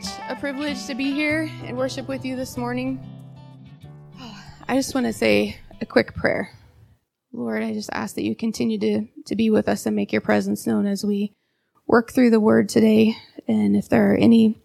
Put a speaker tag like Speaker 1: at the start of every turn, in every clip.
Speaker 1: such a privilege to be here and worship with you this morning. I just want to say a quick prayer. Lord, I just ask that you continue to, to be with us and make your presence known as we work through the word today. And if there are any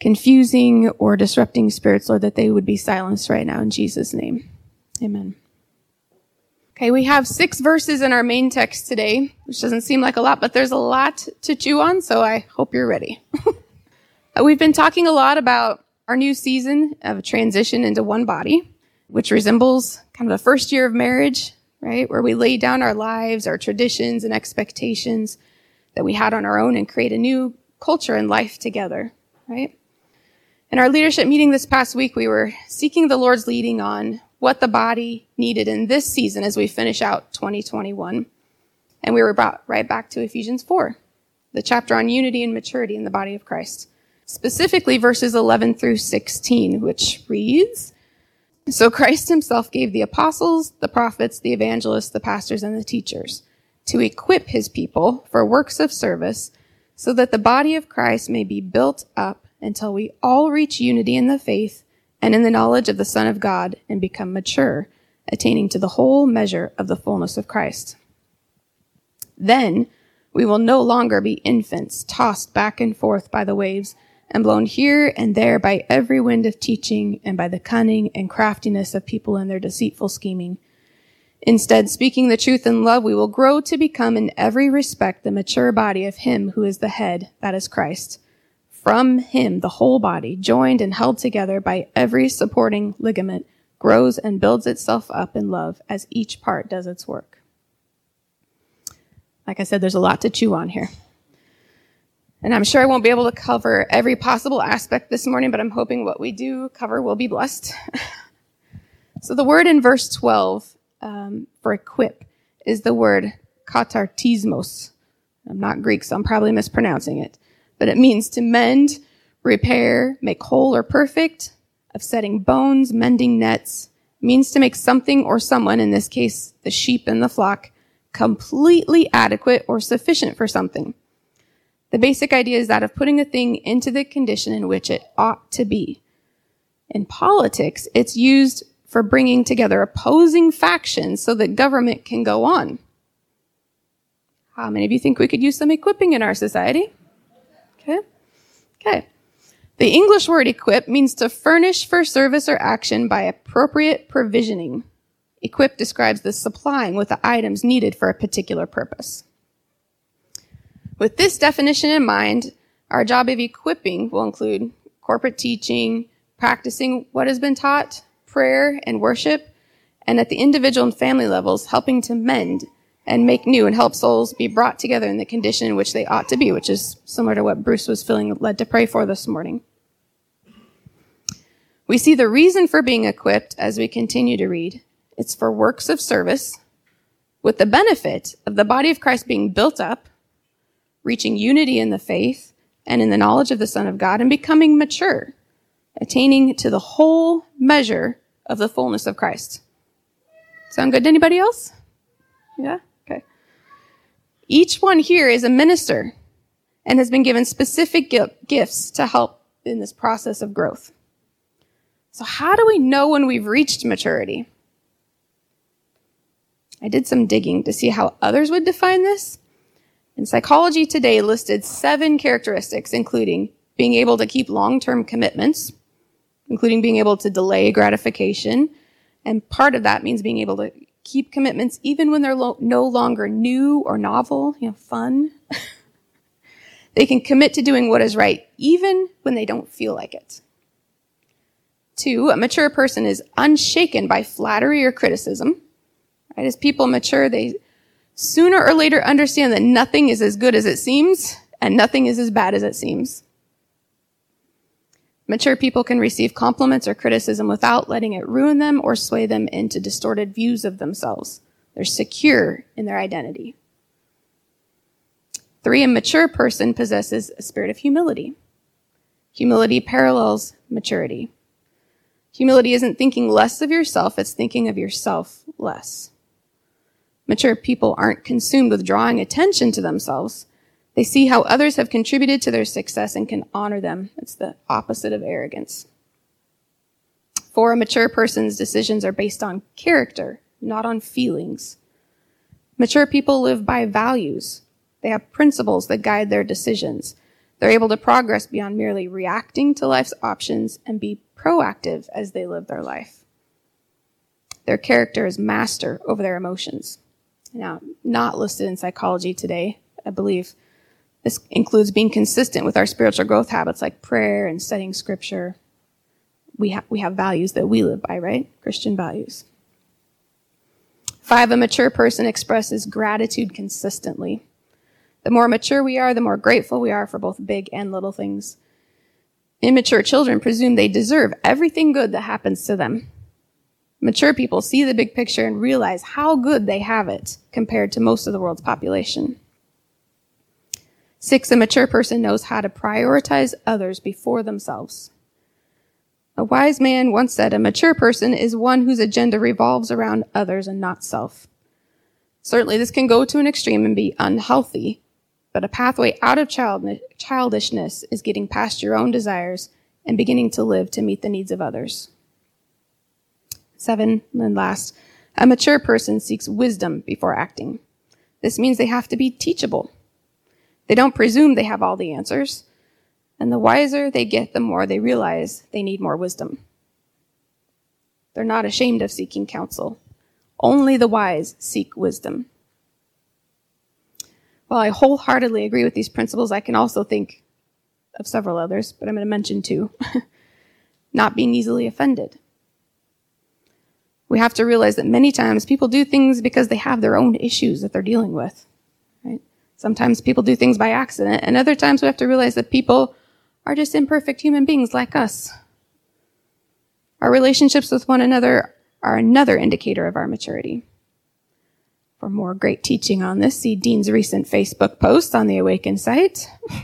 Speaker 1: confusing or disrupting spirits, Lord, that they would be silenced right now in Jesus' name. Amen. Okay, we have six verses in our main text today, which doesn't seem like a lot, but there's a lot to chew on, so I hope you're ready. We've been talking a lot about our new season of transition into one body, which resembles kind of the first year of marriage, right? Where we lay down our lives, our traditions and expectations that we had on our own and create a new culture and life together, right? In our leadership meeting this past week, we were seeking the Lord's leading on what the body needed in this season as we finish out 2021. And we were brought right back to Ephesians 4, the chapter on unity and maturity in the body of Christ. Specifically verses 11 through 16, which reads, So Christ himself gave the apostles, the prophets, the evangelists, the pastors, and the teachers to equip his people for works of service so that the body of Christ may be built up until we all reach unity in the faith and in the knowledge of the Son of God and become mature, attaining to the whole measure of the fullness of Christ. Then we will no longer be infants tossed back and forth by the waves and blown here and there by every wind of teaching and by the cunning and craftiness of people in their deceitful scheming. Instead, speaking the truth in love, we will grow to become in every respect the mature body of Him who is the head, that is Christ. From him, the whole body, joined and held together by every supporting ligament, grows and builds itself up in love as each part does its work. Like I said, there's a lot to chew on here. And I'm sure I won't be able to cover every possible aspect this morning, but I'm hoping what we do cover will be blessed. so the word in verse 12 um, for equip is the word katartismos. I'm not Greek, so I'm probably mispronouncing it but it means to mend, repair, make whole or perfect, of setting bones, mending nets, means to make something or someone, in this case, the sheep and the flock, completely adequate or sufficient for something. The basic idea is that of putting a thing into the condition in which it ought to be. In politics, it's used for bringing together opposing factions so that government can go on. How many of you think we could use some equipping in our society? Okay? Okay. The English word equip means to furnish for service or action by appropriate provisioning. Equip describes the supplying with the items needed for a particular purpose. With this definition in mind, our job of equipping will include corporate teaching, practicing what has been taught, prayer and worship, and at the individual and family levels, helping to mend and make new and help souls be brought together in the condition in which they ought to be, which is similar to what Bruce was feeling led to pray for this morning. We see the reason for being equipped as we continue to read. It's for works of service with the benefit of the body of Christ being built up, reaching unity in the faith and in the knowledge of the Son of God and becoming mature, attaining to the whole measure of the fullness of Christ. Sound good to anybody else? Yeah? Okay. Each one here is a minister and has been given specific gifts to help in this process of growth. So how do we know when we've reached maturity? I did some digging to see how others would define this. And Psychology Today listed seven characteristics, including being able to keep long-term commitments, including being able to delay gratification. And part of that means being able to keep commitments even when they're lo- no longer new or novel, you know, fun. they can commit to doing what is right even when they don't feel like it. Two, a mature person is unshaken by flattery or criticism. Right? As people mature, they sooner or later understand that nothing is as good as it seems and nothing is as bad as it seems. Mature people can receive compliments or criticism without letting it ruin them or sway them into distorted views of themselves. They're secure in their identity. Three, a mature person possesses a spirit of humility. Humility parallels maturity. Humility isn't thinking less of yourself, it's thinking of yourself less. Mature people aren't consumed with drawing attention to themselves. They see how others have contributed to their success and can honor them. It's the opposite of arrogance. For a mature person's decisions are based on character, not on feelings. Mature people live by values. They have principles that guide their decisions. They're able to progress beyond merely reacting to life's options and be proactive as they live their life. Their character is master over their emotions. Now, not listed in psychology today, I believe. This includes being consistent with our spiritual growth habits like prayer and studying scripture. We, ha- we have values that we live by, right? Christian values. Five, a mature person expresses gratitude consistently. The more mature we are, the more grateful we are for both big and little things. Immature children presume they deserve everything good that happens to them. Mature people see the big picture and realize how good they have it compared to most of the world's population. Six, a mature person knows how to prioritize others before themselves. A wise man once said, a mature person is one whose agenda revolves around others and not self. Certainly this can go to an extreme and be unhealthy, but a pathway out of childishness is getting past your own desires and beginning to live to meet the needs of others. Seven, and last, a mature person seeks wisdom before acting. This means they have to be teachable. They don't presume they have all the answers. And the wiser they get, the more they realize they need more wisdom. They're not ashamed of seeking counsel. Only the wise seek wisdom. While I wholeheartedly agree with these principles, I can also think of several others, but I'm going to mention two. not being easily offended we have to realize that many times people do things because they have their own issues that they're dealing with. Right? Sometimes people do things by accident, and other times we have to realize that people are just imperfect human beings like us. Our relationships with one another are another indicator of our maturity. For more great teaching on this, see Dean's recent Facebook post on the Awaken site.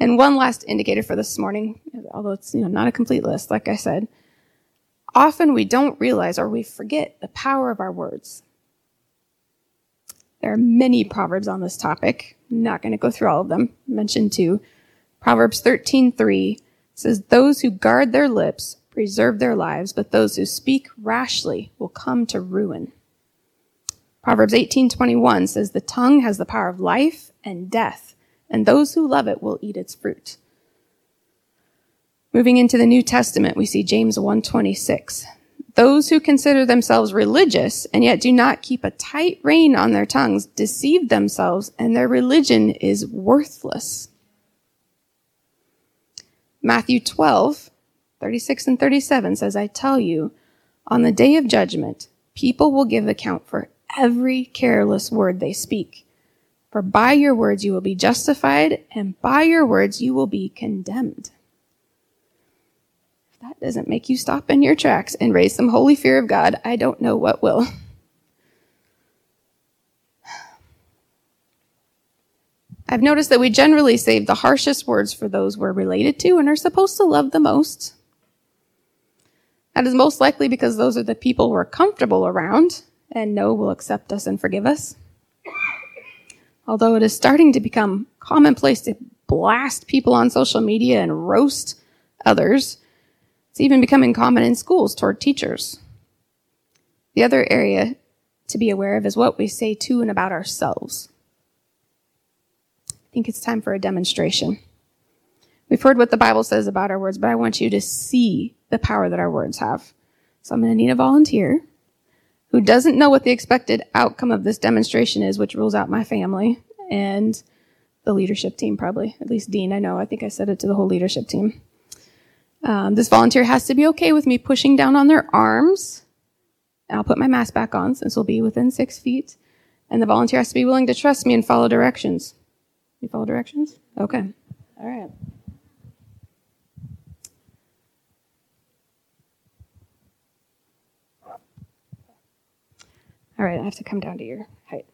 Speaker 1: and one last indicator for this morning, although it's you know not a complete list, like I said, Often we don't realize or we forget the power of our words. There are many proverbs on this topic. I'm not going to go through all of them. I mentioned two. Proverbs 13:3 says those who guard their lips preserve their lives, but those who speak rashly will come to ruin. Proverbs 18:21 says the tongue has the power of life and death, and those who love it will eat its fruit. Moving into the New Testament, we see James 126. Those who consider themselves religious and yet do not keep a tight rein on their tongues deceive themselves and their religion is worthless. Matthew 12, 36 and 37 says, I tell you, on the day of judgment, people will give account for every careless word they speak. For by your words you will be justified, and by your words you will be condemned that doesn't make you stop in your tracks and raise some holy fear of God, I don't know what will. I've noticed that we generally save the harshest words for those we're related to and are supposed to love the most. That is most likely because those are the people we're comfortable around and know will accept us and forgive us. Although it is starting to become commonplace to blast people on social media and roast others, it's even becoming common in schools toward teachers. The other area to be aware of is what we say to and about ourselves. I think it's time for a demonstration. We've heard what the Bible says about our words, but I want you to see the power that our words have. So I'm going to need a volunteer who doesn't know what the expected outcome of this demonstration is, which rules out my family and the leadership team, probably. At least Dean, I know. I think I said it to the whole leadership team. Um, this volunteer has to be okay with me pushing down on their arms. I'll put my mask back on since we'll be within six feet. And the volunteer has to be willing to trust me and follow directions. You follow directions? Okay. All right. All right, I have to come down to your height.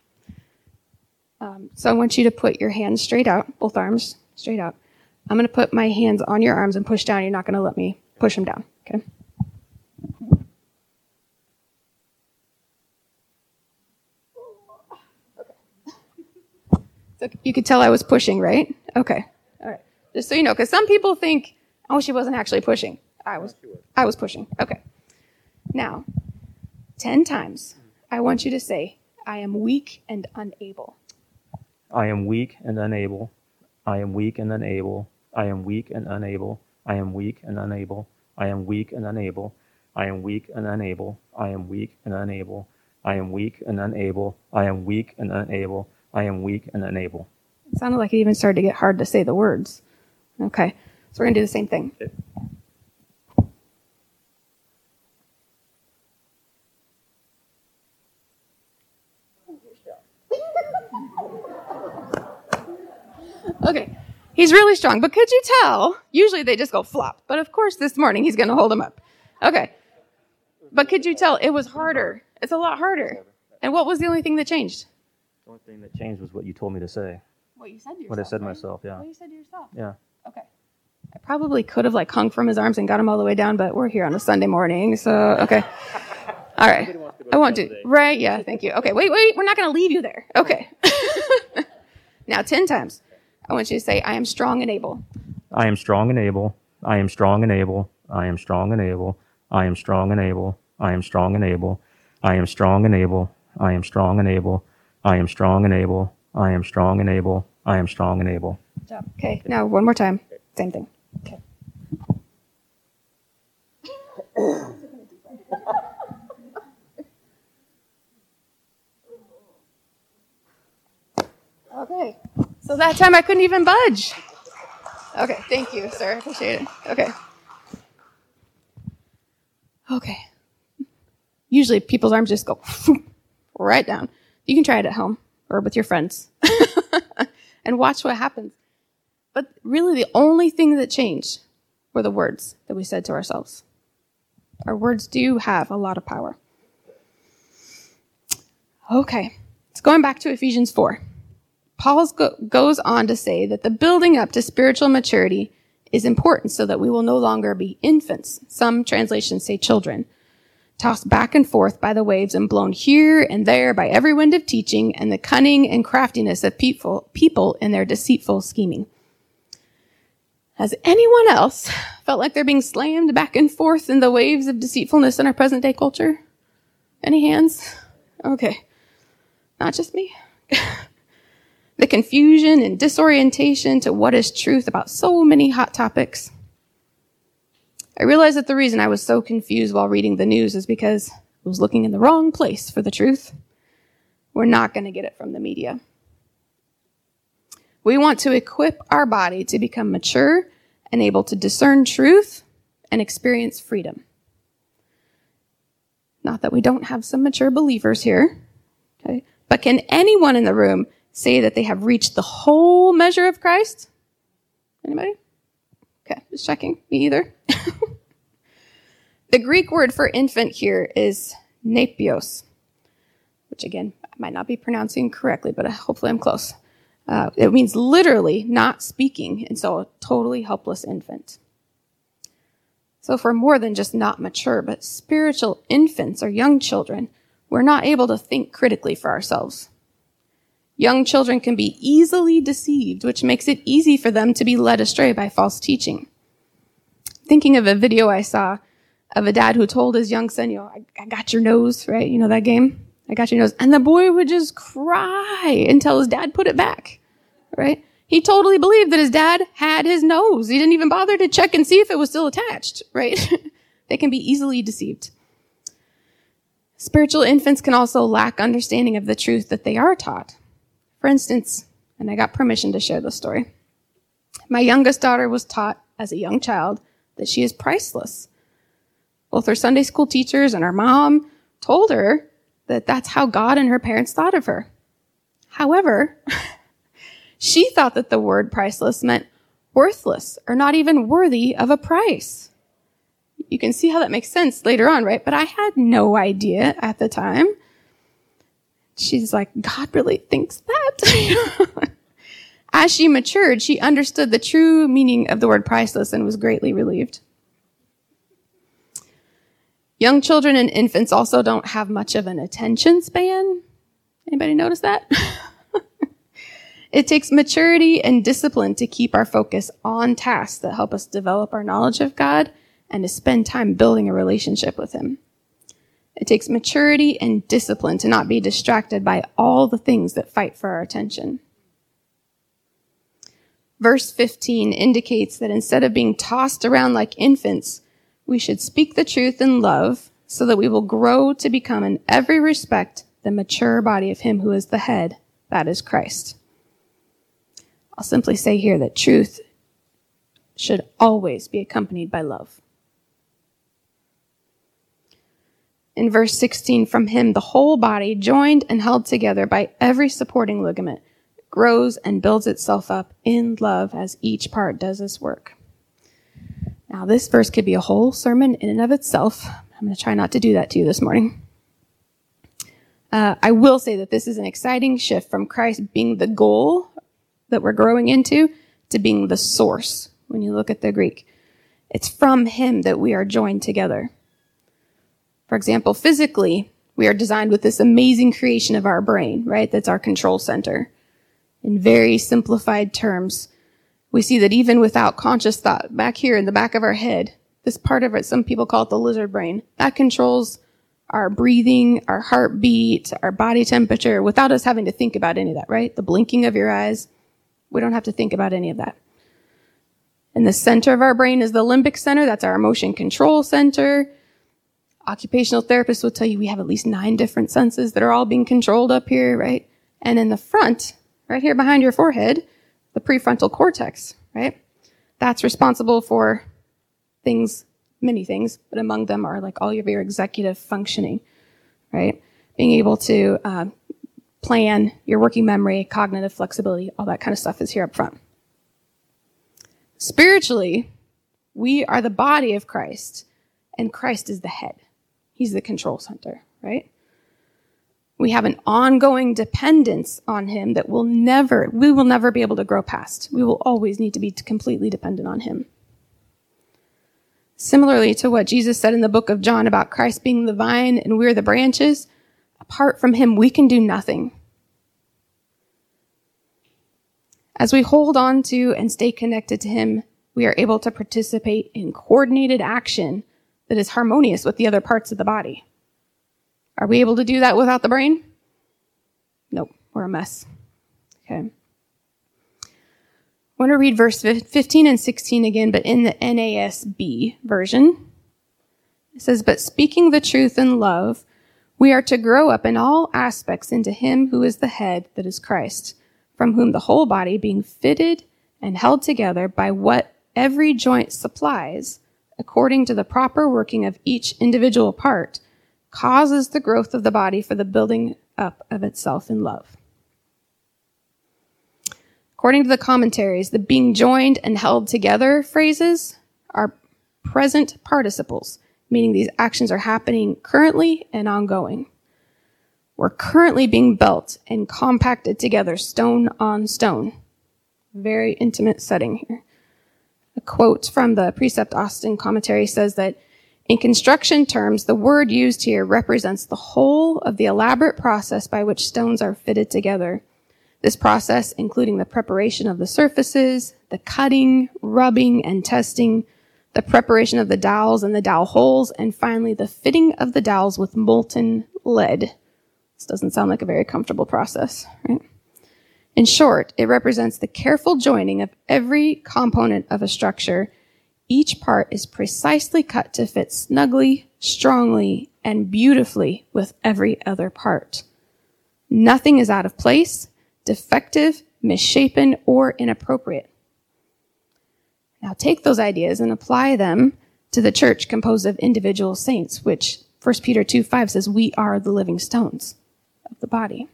Speaker 1: Um, so I want you to put your hands straight out, both arms straight out. I'm going to put my hands on your arms and push down. You're not going to let me push them down. Okay? So you could tell I was pushing, right? Okay. All right. Just so you know, because some people think, oh, she wasn't actually pushing. I was. I was pushing. Okay. Now, ten times, I want you to say, I am weak and unable.
Speaker 2: I am weak and unable. I am weak and unable. I am weak and unable. I am weak and unable. I am weak and unable. I am weak and unable. I am weak and unable. I am weak and unable. I am weak and unable. I am weak and unable.
Speaker 1: It sounded like it even started to get hard to say the words. Okay. So we're going to do the same thing. Okay. He's really strong, but could you tell? Usually they just go flop, but of course this morning he's going to hold him up. Okay. But could you tell it was harder? It's a lot harder. And what was the only thing that changed?
Speaker 2: The only thing that changed was what you told me to say.
Speaker 1: What you said to yourself.
Speaker 2: What I said
Speaker 1: right?
Speaker 2: myself, yeah.
Speaker 1: What you said to yourself.
Speaker 2: Yeah.
Speaker 1: Okay. I probably could have like hung from his arms and got him all the way down, but we're here on a Sunday morning, so okay. All right. I won't do right. Yeah, thank you. Okay, wait, wait. We're not going to leave you there. Okay. now, ten times. I want you to say, "I am strong and able."
Speaker 2: I am strong and able. I am strong and able. I am strong and able. I am strong and able. I am strong and able. I am strong and able. I am strong and able. I am strong and able. I am strong and able. I am strong and able.
Speaker 1: Good job. Okay. Now, one more time. Same thing. Okay. Okay. So that time I couldn't even budge. Okay. Thank you, sir. Appreciate it. Okay. Okay. Usually people's arms just go right down. You can try it at home or with your friends and watch what happens. But really, the only thing that changed were the words that we said to ourselves. Our words do have a lot of power. Okay, it's going back to Ephesians 4. Paul go- goes on to say that the building up to spiritual maturity is important so that we will no longer be infants. Some translations say children, tossed back and forth by the waves and blown here and there by every wind of teaching and the cunning and craftiness of people, people in their deceitful scheming. Has anyone else felt like they're being slammed back and forth in the waves of deceitfulness in our present day culture? Any hands? Okay. Not just me. the confusion and disorientation to what is truth about so many hot topics. I realized that the reason I was so confused while reading the news is because I was looking in the wrong place for the truth. We're not going to get it from the media. We want to equip our body to become mature and able to discern truth and experience freedom. Not that we don't have some mature believers here, okay? But can anyone in the room say that they have reached the whole measure of Christ? Anybody? Okay, just checking. Me either. the Greek word for infant here is nepios, which again, I might not be pronouncing correctly, but hopefully I'm close. Uh, it means literally not speaking, and so a totally helpless infant. So, for more than just not mature, but spiritual infants or young children, we're not able to think critically for ourselves. Young children can be easily deceived, which makes it easy for them to be led astray by false teaching. Thinking of a video I saw of a dad who told his young son, you know, I, I got your nose, right? You know that game? I got your nose. And the boy would just cry until his dad put it back, right? He totally believed that his dad had his nose. He didn't even bother to check and see if it was still attached, right? they can be easily deceived. Spiritual infants can also lack understanding of the truth that they are taught. For instance, and I got permission to share this story. My youngest daughter was taught as a young child that she is priceless. Both her Sunday school teachers and her mom told her that that's how God and her parents thought of her. However, she thought that the word priceless meant worthless or not even worthy of a price. You can see how that makes sense later on, right? But I had no idea at the time. She's like, God really thinks that. As she matured, she understood the true meaning of the word priceless and was greatly relieved. Young children and infants also don't have much of an attention span. Anybody notice that? It takes maturity and discipline to keep our focus on tasks that help us develop our knowledge of God and to spend time building a relationship with Him. It takes maturity and discipline to not be distracted by all the things that fight for our attention. Verse 15 indicates that instead of being tossed around like infants, we should speak the truth in love so that we will grow to become in every respect the mature body of Him who is the head, that is Christ. I'll simply say here that truth should always be accompanied by love. In verse 16, from him, the whole body, joined and held together by every supporting ligament, grows and builds itself up in love as each part does its work. Now, this verse could be a whole sermon in and of itself. I'm going to try not to do that to you this morning. Uh, I will say that this is an exciting shift from Christ being the goal that we're growing into to being the source when you look at the Greek. It's from him that we are joined together. For example, physically, we are designed with this amazing creation of our brain, right? That's our control center. In very simplified terms, we see that even without conscious thought, back here in the back of our head, this part of it, some people call it the lizard brain, that controls our breathing, our heartbeat, our body temperature without us having to think about any of that, right? The blinking of your eyes, we don't have to think about any of that. In the center of our brain is the limbic center. That's our emotion control center. Occupational therapists will tell you we have at least nine different senses that are all being controlled up here, right? And in the front, right here behind your forehead, the prefrontal cortex, right? That's responsible for things, many things, but among them are like all of your executive functioning, right? Being able to uh, plan, your working memory, cognitive flexibility, all that kind of stuff is here up front. Spiritually, we are the body of Christ, and Christ is the head. He's the control center, right? We have an ongoing dependence on him that will never, we will never be able to grow past. We will always need to be completely dependent on him. Similarly to what Jesus said in the book of John about Christ being the vine and we're the branches, apart from him, we can do nothing. As we hold on to and stay connected to him, we are able to participate in coordinated action that is harmonious with the other parts of the body. Are we able to do that without the brain? Nope, we're a mess. Okay. I want to read verse 15 and 16 again, but in the NASB version. It says, But speaking the truth in love, we are to grow up in all aspects into Him who is the head, that is Christ, from whom the whole body, being fitted and held together by what every joint supplies, according to the proper working of each individual part, causes the growth of the body for the building up of itself in love. According to the commentaries, the being joined and held together phrases are present participles, meaning these actions are happening currently and ongoing. We're currently being built and compacted together, stone on stone. Very intimate setting here. A quote from the Precept Austin commentary says that in construction terms, the word used here represents the whole of the elaborate process by which stones are fitted together. This process, including the preparation of the surfaces, the cutting, rubbing, and testing, the preparation of the dowels and the dowel holes, and finally the fitting of the dowels with molten lead. This doesn't sound like a very comfortable process, right? In short, it represents the careful joining of every component of a structure. Each part is precisely cut to fit snugly, strongly, and beautifully with every other part. Nothing is out of place, defective, misshapen, or inappropriate. Now take those ideas and apply them to the church composed of individual saints, which 1 Peter 2 5 says, We are the living stones of the body.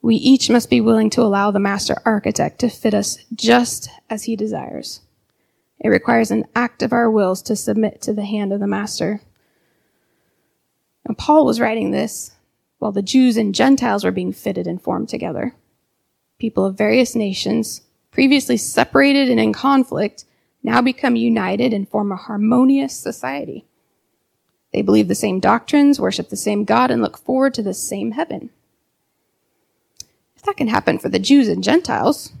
Speaker 1: We each must be willing to allow the master architect to fit us just as he desires. It requires an act of our wills to submit to the hand of the master. And Paul was writing this while the Jews and Gentiles were being fitted and formed together. People of various nations, previously separated and in conflict, now become united and form a harmonious society. They believe the same doctrines, worship the same God, and look forward to the same heaven. If that can happen for the Jews and Gentiles,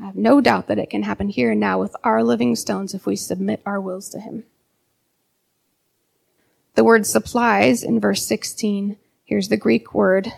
Speaker 1: I have no doubt that it can happen here and now with our living stones if we submit our wills to Him. The word supplies in verse 16, here's the Greek word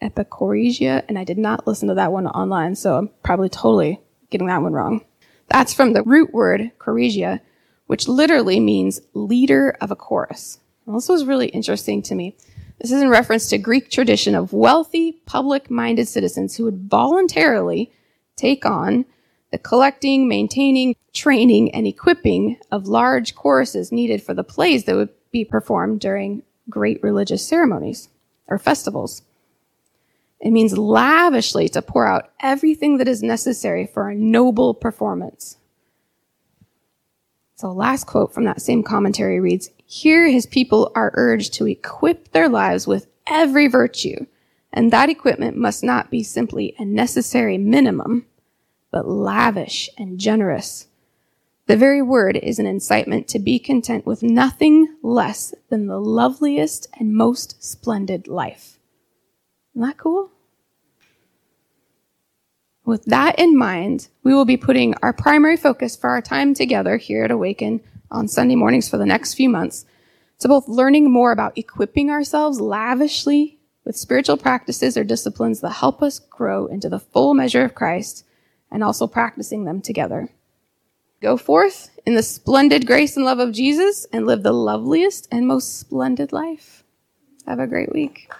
Speaker 1: epikoresia, and I did not listen to that one online, so I'm probably totally getting that one wrong. That's from the root word choresia, which literally means leader of a chorus. This was really interesting to me. This is in reference to Greek tradition of wealthy, public-minded citizens who would voluntarily take on the collecting, maintaining, training, and equipping of large choruses needed for the plays that would be performed during great religious ceremonies or festivals. It means lavishly to pour out everything that is necessary for a noble performance. So last quote from that same commentary reads, Here his people are urged to equip their lives with every virtue, and that equipment must not be simply a necessary minimum, but lavish and generous. The very word is an incitement to be content with nothing less than the loveliest and most splendid life. Isn't that cool? With that in mind, we will be putting our primary focus for our time together here at Awaken on Sunday mornings for the next few months to both learning more about equipping ourselves lavishly with spiritual practices or disciplines that help us grow into the full measure of Christ and also practicing them together. Go forth in the splendid grace and love of Jesus and live the loveliest and most splendid life. Have a great week.